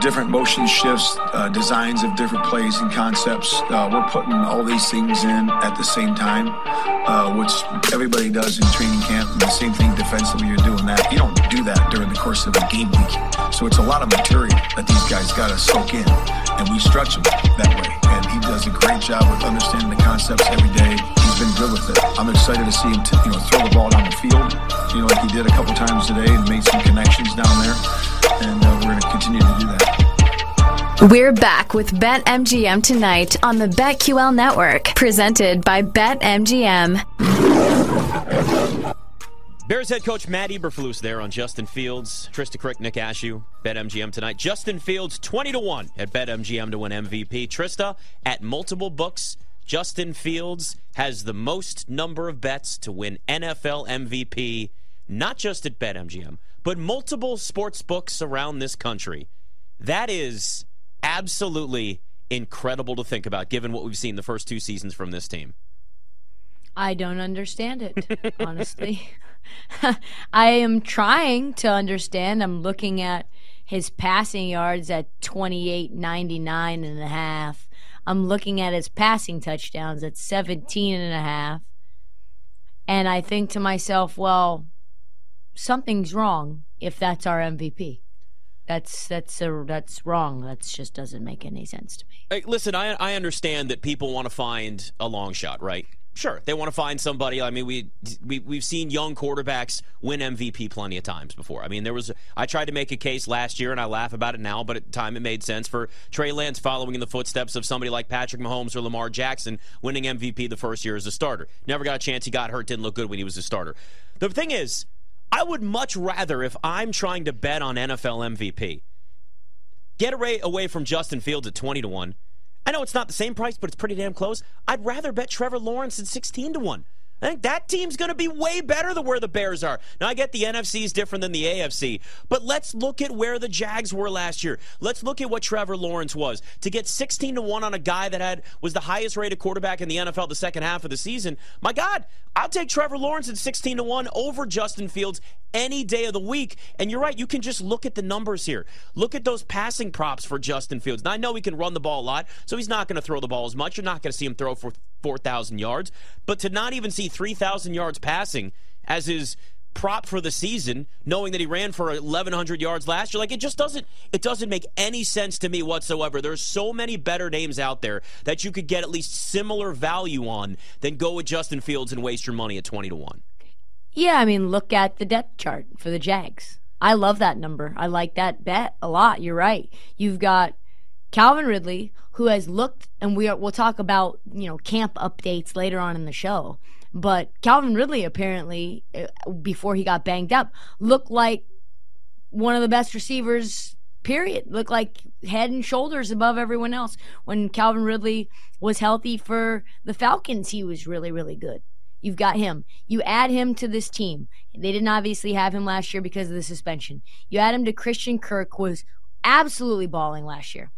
different motion shifts, uh, designs of different plays and concepts. Uh, we're putting all these things in at the same time, uh, which everybody does in training camp. And the same thing defensively, you're doing that. You don't do that during the course of a game week. So it's a lot of material that these guys got to soak in, and we stretch them that way. And he does a great job with understanding the concepts every day. He's been good with it. I'm excited to see him, t- you know, throw the ball down the field, you know, like he did a couple times today, and made some connections down there. And uh, we're going to continue to do that. We're back with BetMGM tonight on the BetQL network, presented by BetMGM. Bears head coach Matt Eberflus there on Justin Fields, Trysta Krick, Nick Ashew, BetMGM tonight. Justin Fields 20 to 1 at BetMGM to win MVP. Trysta at multiple books. Justin Fields has the most number of bets to win NFL MVP, not just at BetMGM, but multiple sports books around this country. That is absolutely incredible to think about, given what we've seen the first two seasons from this team. I don't understand it, honestly. I am trying to understand. I'm looking at his passing yards at 28.99 and a half. I'm looking at his passing touchdowns at 17 and a half. And I think to myself, well, something's wrong if that's our MVP. That's that's a, that's wrong. That just doesn't make any sense to me. Hey, listen, I I understand that people want to find a long shot, right? Sure, they want to find somebody. I mean, we, we we've seen young quarterbacks win MVP plenty of times before. I mean, there was I tried to make a case last year, and I laugh about it now, but at the time it made sense for Trey Lance following in the footsteps of somebody like Patrick Mahomes or Lamar Jackson winning MVP the first year as a starter. Never got a chance. He got hurt, didn't look good when he was a starter. The thing is, I would much rather if I'm trying to bet on NFL MVP, get away from Justin Fields at twenty to one I know it's not the same price, but it's pretty damn close. I'd rather bet Trevor Lawrence at 16 to 1. I think that team's going to be way better than where the Bears are. Now, I get the NFC is different than the AFC, but let's look at where the Jags were last year. Let's look at what Trevor Lawrence was. To get 16 to 1 on a guy that had was the highest rated quarterback in the NFL the second half of the season. My God, I'll take Trevor Lawrence at 16 to 1 over Justin Fields any day of the week. And you're right, you can just look at the numbers here. Look at those passing props for Justin Fields. Now, I know he can run the ball a lot, so he's not going to throw the ball as much. You're not going to see him throw for 4,000 yards. But to not even see 3,000 yards passing as his prop for the season, knowing that he ran for 1,100 yards last year, like it just doesn't it doesn't make any sense to me whatsoever. There's so many better names out there that you could get at least similar value on than go with Justin Fields and waste your money at 20 to one. Yeah, I mean, look at the depth chart for the Jags. I love that number. I like that bet a lot. You're right. You've got Calvin Ridley, who has looked, and we are, we'll talk about you know camp updates later on in the show. But Calvin Ridley apparently, uh, before he got banged up, looked like one of the best receivers. Period. Looked like head and shoulders above everyone else. When Calvin Ridley was healthy for the Falcons, he was really, really good. You've got him. You add him to this team. They didn't obviously have him last year because of the suspension. You add him to Christian Kirk, was absolutely balling last year.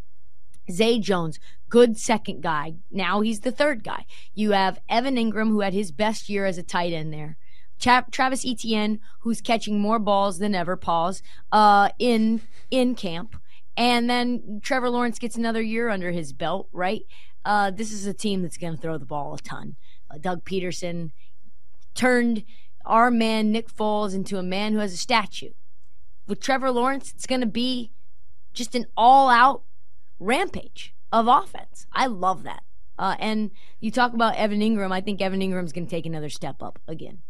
Zay Jones, good second guy. Now he's the third guy. You have Evan Engram, who had his best year as a tight end there. Tra- Travis Etienne, who's catching more balls than ever, pause, uh, in in camp. And then Trevor Lawrence gets another year under his belt, right? Uh, this is a team that's going to throw the ball a ton. Uh, Doug Pederson turned our man Nick Foles into a man who has a statue. With Trevor Lawrence, it's going to be just an all-out rampage of offense. I love that. Uh, and you talk about Evan Engram. I think Evan Engram's going to take another step up again.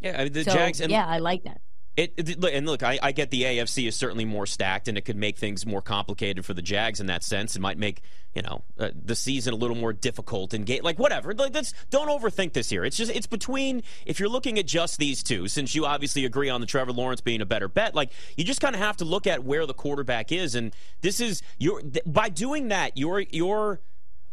Yeah, the so, Jags. And, yeah, I like that. It, it, and look, I, I, get the AFC is certainly more stacked, and it could make things more complicated for the Jags in that sense. It might make you know uh, the season a little more difficult and like whatever. Like let's don't overthink this here. It's just it's between if you're looking at just these two, since you obviously agree on the Trevor Lawrence being a better bet. Like you just kind of have to look at where the quarterback is, and this is you're by doing that you're you're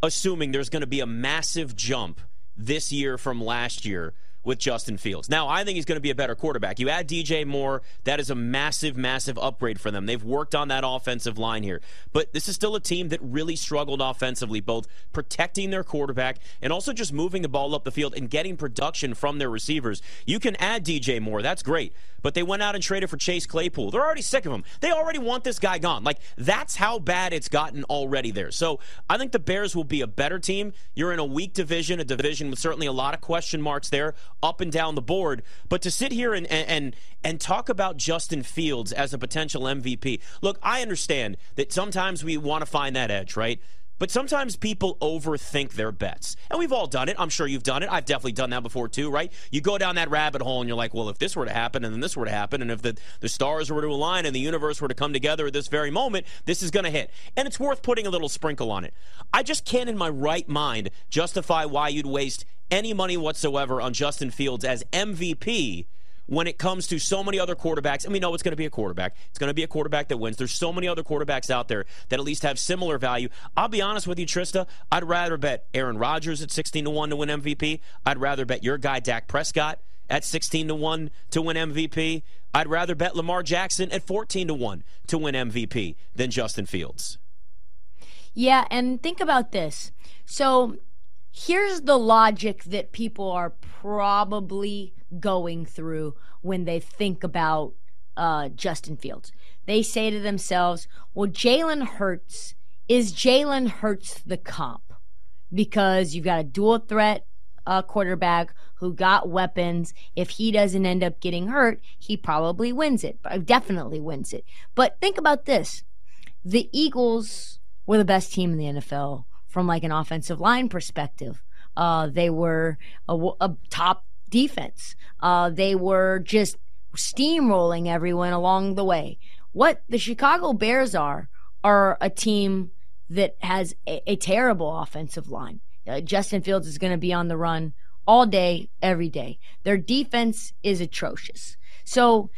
assuming there's going to be a massive jump this year from last year with Justin Fields. Now, I think he's going to be a better quarterback. You add DJ Moore, that is a massive, massive upgrade for them. They've worked on that offensive line here. But this is still a team that really struggled offensively, both protecting their quarterback and also just moving the ball up the field and getting production from their receivers. You can add DJ Moore, that's great. But they went out and traded for Chase Claypool. They're already sick of him. They already want this guy gone. Like, that's how bad it's gotten already there. So I think the Bears will be a better team. You're in a weak division, a division with certainly a lot of question marks there up and down the board. But to sit here and, and, and talk about Justin Fields as a potential MVP, look, I understand that sometimes we want to find that edge, right? But sometimes people overthink their bets. And we've all done it. I'm sure you've done it. I've definitely done that before too, right? You go down that rabbit hole and you're like, well, if this were to happen and then this were to happen, and if the, the stars were to align and the universe were to come together at this very moment, this is going to hit. And it's worth putting a little sprinkle on it. I just can't, in my right mind, justify why you'd waste any money whatsoever on Justin Fields as MVP when it comes to so many other quarterbacks, and we know it's going to be a quarterback. It's going to be a quarterback that wins. There's so many other quarterbacks out there that at least have similar value. I'll be honest with you, Trysta. I'd rather bet Aaron Rodgers at 16 to 1 to win MVP. I'd rather bet your guy, Dak Prescott, at 16 to 1 to win MVP. I'd rather bet Lamar Jackson at 14 to 1 to win MVP than Justin Fields. Yeah, and think about this. So here's the logic that people are probably going through when they think about uh, Justin Fields. They say to themselves, well, Jalen Hurts, is Jalen Hurts the comp? Because you've got a dual threat uh, quarterback who got weapons. If he doesn't end up getting hurt, he probably wins it. Definitely wins it. But think about this the Eagles were the best team in the NFL from like an offensive line perspective. Uh, they were a, a top defense. Uh, they were just steamrolling everyone along the way. What the Chicago Bears are are a team that has a, a terrible offensive line. Uh, Justin Fields is going to be on the run all day, every day. Their defense is atrocious. So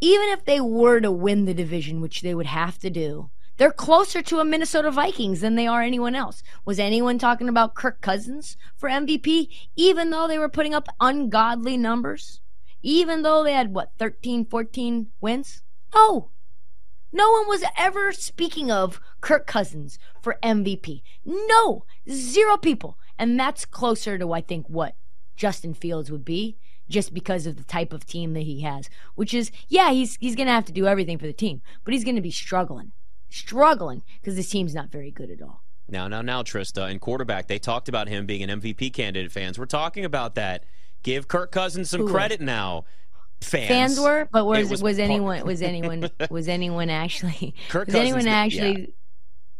even if they were to win the division, which they would have to do, they're closer to a Minnesota Vikings than they are anyone else. Was anyone talking about Kirk Cousins for MVP, even though they were putting up ungodly numbers? Even though they had, what, 13, 14 wins? No. No one was ever speaking of Kirk Cousins for MVP. No. Zero people. And that's closer to, I think, what Justin Fields would be just because of the type of team that he has, which is, yeah, he's, he's going to have to do everything for the team, but he's going to be struggling struggling because this team's not very good at all. Now, now, now, Trysta, and quarterback, they talked about him being an MVP candidate. Fans we're talking about that. Give Kirk Cousins some Ooh. credit now. Fans. Fans were, but was was, was anyone was anyone was anyone actually Kirk was Cousins anyone actually yeah.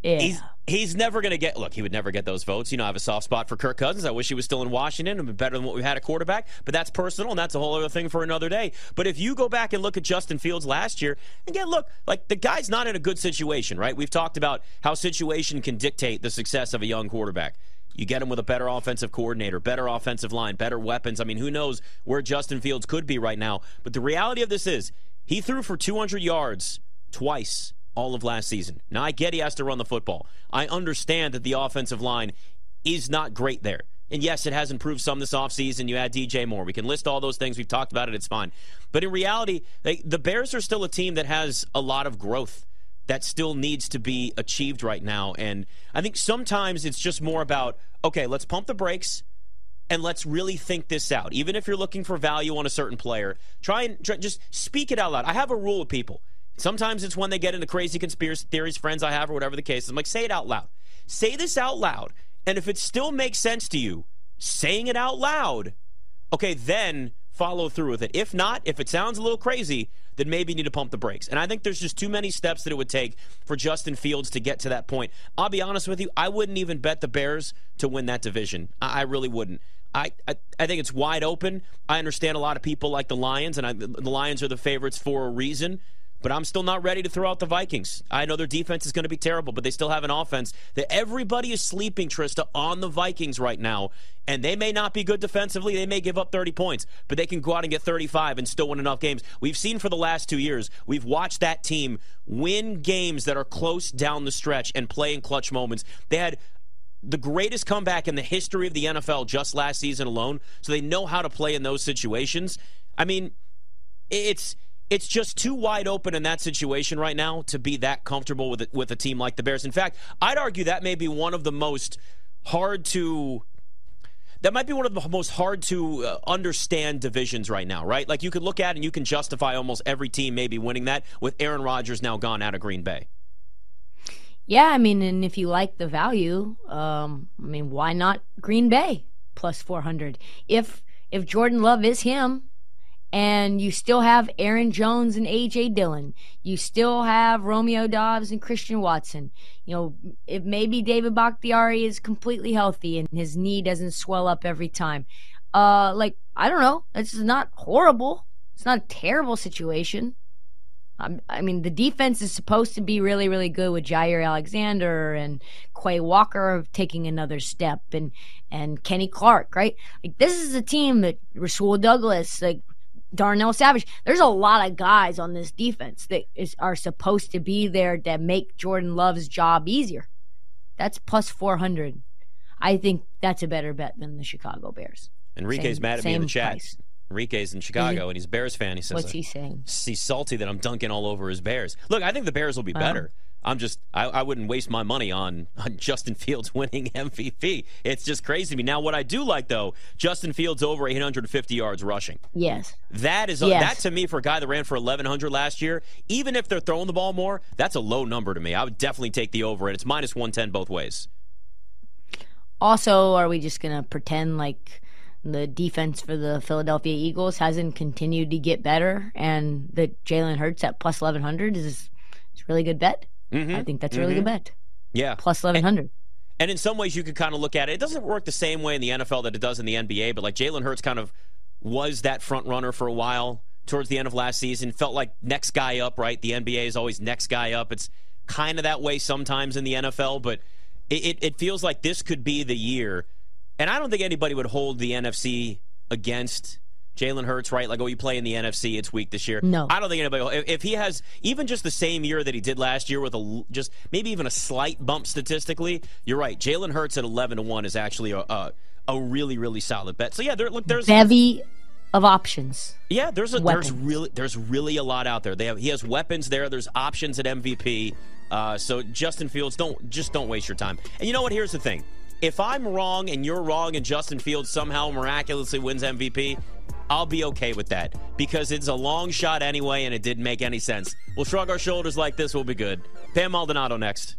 Yeah he's never going to get. Look, he would never get those votes. You know, I have a soft spot for Kirk Cousins. I wish he was still in Washington and better than what we had at quarterback. But that's personal, and that's a whole other thing for another day. But if you go back and look at Justin Fields last year, again, look, like the guy's not in a good situation, right? We've talked about how situation can dictate the success of a young quarterback. You get him with a better offensive coordinator, better offensive line, better weapons. I mean, who knows where Justin Fields could be right now? But the reality of this is, he threw for 200 yards twice all of last season. Now, I get he has to run the football. I understand that the offensive line is not great there. And yes, it has improved some this offseason. You add DJ Moore. We can list all those things. We've talked about it. It's fine. But in reality, they, the Bears are still a team that has a lot of growth that still needs to be achieved right now. And I think sometimes it's just more about, okay, let's pump the brakes and let's really think this out. Even if you're looking for value on a certain player, try and try, just speak it out loud. I have a rule with people. Sometimes it's when they get into crazy conspiracy theories, friends I have, or whatever the case. I'm like, say it out loud. Say this out loud. And if it still makes sense to you, saying it out loud, okay, then follow through with it. If not, if it sounds a little crazy, then maybe you need to pump the brakes. And I think there's just too many steps that it would take for Justin Fields to get to that point. I'll be honest with you, I wouldn't even bet the Bears to win that division. I, I really wouldn't. I, I, I think it's wide open. I understand a lot of people like the Lions, and I, the Lions are the favorites for a reason but I'm still not ready to throw out the Vikings. I know their defense is going to be terrible, but they still have an offense that everybody is sleeping, Trysta, on the Vikings right now. And they may not be good defensively. They may give up 30 points, but they can go out and get 35 and still win enough games. We've seen for the last two years, we've watched that team win games that are close down the stretch and play in clutch moments. They had the greatest comeback in the history of the NFL just last season alone. So they know how to play in those situations. I mean, it's it's just too wide open in that situation right now to be that comfortable with it, with a team like the Bears. In fact, I'd argue that may be one of the most hard to that might be one of the most hard to uh, understand divisions right now, right? Like you could look at and you can justify almost every team maybe winning that with Aaron Rodgers now gone out of Green Bay. Yeah, I mean, and if you like the value, um, I mean, why not Green Bay plus 400? If if Jordan Love is him, and you still have Aaron Jones and AJ Dillon. You still have Romeo Doubs and Christian Watson. You know, if maybe David Bakhtiari is completely healthy and his knee doesn't swell up every time. Uh, like I don't know, it's not horrible. It's not a terrible situation. I mean, the defense is supposed to be really, really good with Jaire Alexander and Quay Walker taking another step, and and Kenny Clark, right? Like this is a team that Rasul Douglas, like Darnell Savage. There's a lot of guys on this defense that is, are supposed to be there that make Jordan Love's job easier. That's plus 400. I think that's a better bet than the Chicago Bears. Enrique's same, mad at me in the chat. Price. Enrique's in Chicago, and he's a Bears fan. He says, What's he saying? He's salty that I'm dunking all over his Bears. Look, I think the Bears will be better. I'm just I, I, wouldn't waste my money on, on Justin Fields winning MVP. It's just crazy to me. Now, what I do like though, Justin Fields over 850 yards rushing. Yes, that is yes. that to me for a guy that ran for 1100 last year. Even if they're throwing the ball more, that's a low number to me. I would definitely take the over, and it's minus 110 both ways. Also, are we just gonna pretend like? the defense for the Philadelphia Eagles hasn't continued to get better, and that Jalen Hurts at plus eleven hundred is, is a really good bet. Mm-hmm. I think that's a mm-hmm. really good bet. Yeah. Plus 1100. And, in some ways, you could kind of look at it. It doesn't work the same way in the NFL that it does in the NBA, but like Jalen Hurts kind of was that front runner for a while towards the end of last season. Felt like next guy up, right? The NBA is always next guy up. It's kind of that way sometimes in the NFL, but it, it, it feels like this could be the year. And I don't think anybody would hold the NFC against Jalen Hurts, right? Like, oh, you play in the NFC, it's weak this year. No, I don't think anybody. If, if he has even just the same year that he did last year, with a just maybe even a slight bump statistically, you're right. Jalen Hurts at eleven to one is actually a, a, a really really solid bet. So yeah, there look there's bevy of options. Yeah, there's a weapons. there's really there's really a lot out there. They have he has weapons there. There's options at MVP. Uh, so Justin Fields, don't just don't waste your time. And you know what? Here's the thing. If I'm wrong and you're wrong and Justin Fields somehow miraculously wins MVP, I'll be okay with that because it's a long shot anyway and it didn't make any sense. We'll shrug our shoulders like this, we'll be good. Pam Maldonado next.